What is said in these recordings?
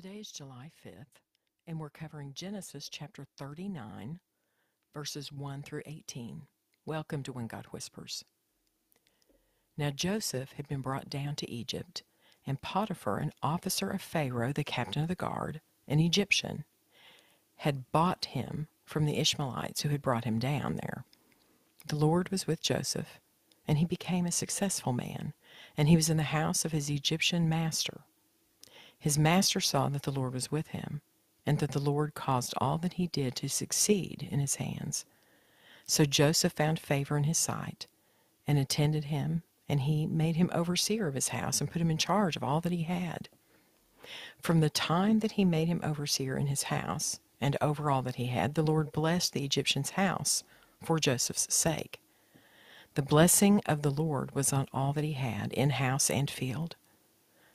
Today is July 5th, and we're covering Genesis chapter 39, verses 1 through 18. Welcome to When God Whispers. Now Joseph had been brought down to Egypt, and Potiphar, an officer of Pharaoh, the captain of the guard, an Egyptian, had bought him from the Ishmaelites who had brought him down there. The Lord was with Joseph, and he became a successful man, and he was in the house of his Egyptian master. His master saw that the Lord was with him, and that the Lord caused all that he did to succeed in his hands. So Joseph found favor in his sight, and attended him, and he made him overseer of his house, and put him in charge of all that he had. From the time that he made him overseer in his house, and over all that he had, the Lord blessed the Egyptian's house for Joseph's sake. The blessing of the Lord was on all that he had, in house and field.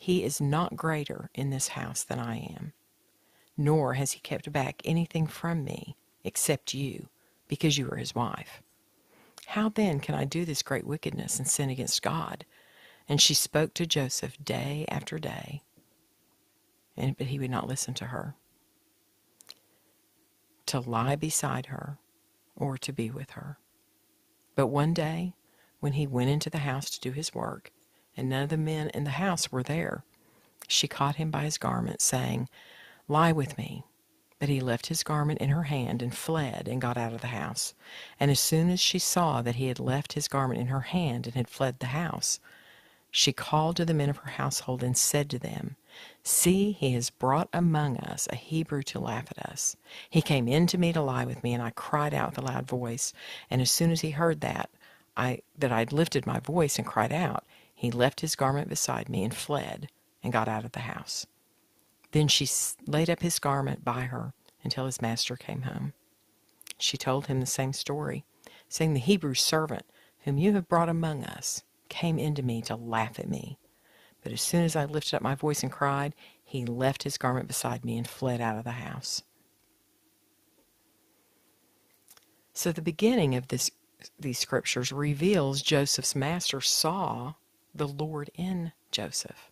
He is not greater in this house than I am, nor has he kept back anything from me except you, because you are his wife. How then can I do this great wickedness and sin against God? And she spoke to Joseph day after day, and, but he would not listen to her. To lie beside her or to be with her. But one day, when he went into the house to do his work, and none of the men in the house were there, she caught him by his garment, saying, Lie with me. But he left his garment in her hand and fled and got out of the house. And as soon as she saw that he had left his garment in her hand and had fled the house, she called to the men of her household and said to them, See, he has brought among us a Hebrew to laugh at us. He came in to me to lie with me, and I cried out with a loud voice. And as soon as he heard that, I that I had lifted my voice and cried out, he left his garment beside me and fled and got out of the house. Then she laid up his garment by her until his master came home. She told him the same story, saying, The Hebrew servant whom you have brought among us came into me to laugh at me. But as soon as I lifted up my voice and cried, he left his garment beside me and fled out of the house. So the beginning of this these scriptures reveals Joseph's master saw the Lord in Joseph.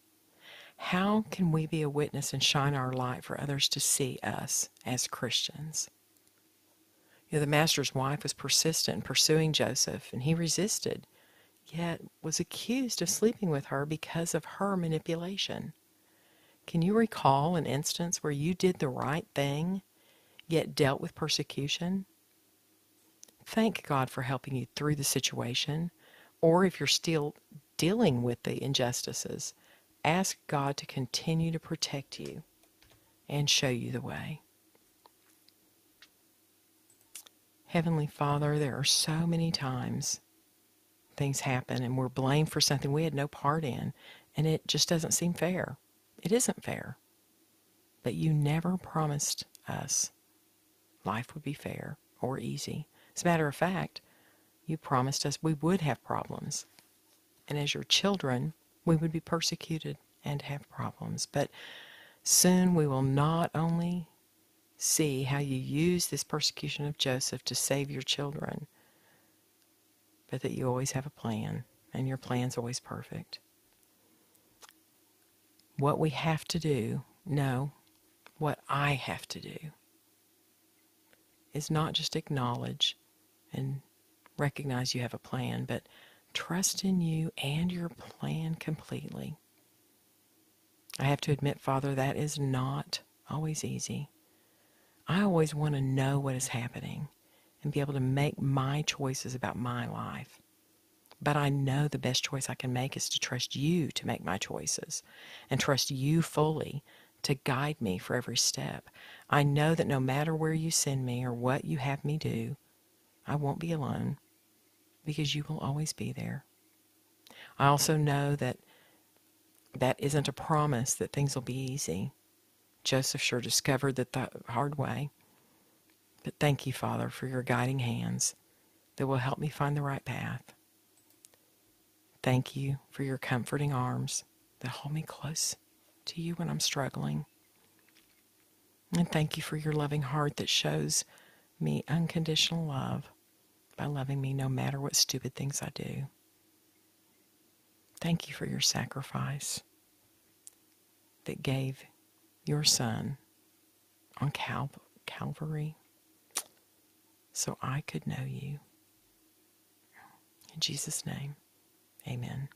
How can we be a witness and shine our light for others to see us as Christians? You know, the master's wife was persistent in pursuing Joseph, and he resisted, yet was accused of sleeping with her because of her manipulation. Can you recall an instance where you did the right thing, yet dealt with persecution? Thank God for helping you through the situation, or if you're still dealing with the injustices, Ask God to continue to protect you and show you the way. Heavenly Father, there are so many times things happen and we're blamed for something we had no part in, and it just doesn't seem fair. It isn't fair. But you never promised us life would be fair or easy. As a matter of fact, you promised us we would have problems. And as your children, we would be persecuted and have problems. But soon we will not only see how you use this persecution of Joseph to save your children, but that you always have a plan, and your plan's always perfect. What we have to do, no, what I have to do, is not just acknowledge and recognize you have a plan, but trust in you and your plan completely. I have to admit, Father, that is not always easy. I always want to know what is happening and be able to make my choices about my life. But I know the best choice I can make is to trust you to make my choices and trust you fully to guide me for every step. I know that no matter where you send me or what you have me do, I won't be alone because you will always be there. I also know that that isn't a promise that things will be easy. Joseph sure discovered that the hard way. But thank you, Father, for your guiding hands that will help me find the right path. Thank you for your comforting arms that hold me close to you when I'm struggling. And thank you for your loving heart that shows me unconditional love by loving me no matter what stupid things I do. Thank you for your sacrifice that gave your Son on Cal- Calvary so I could know you. In Jesus' name, amen.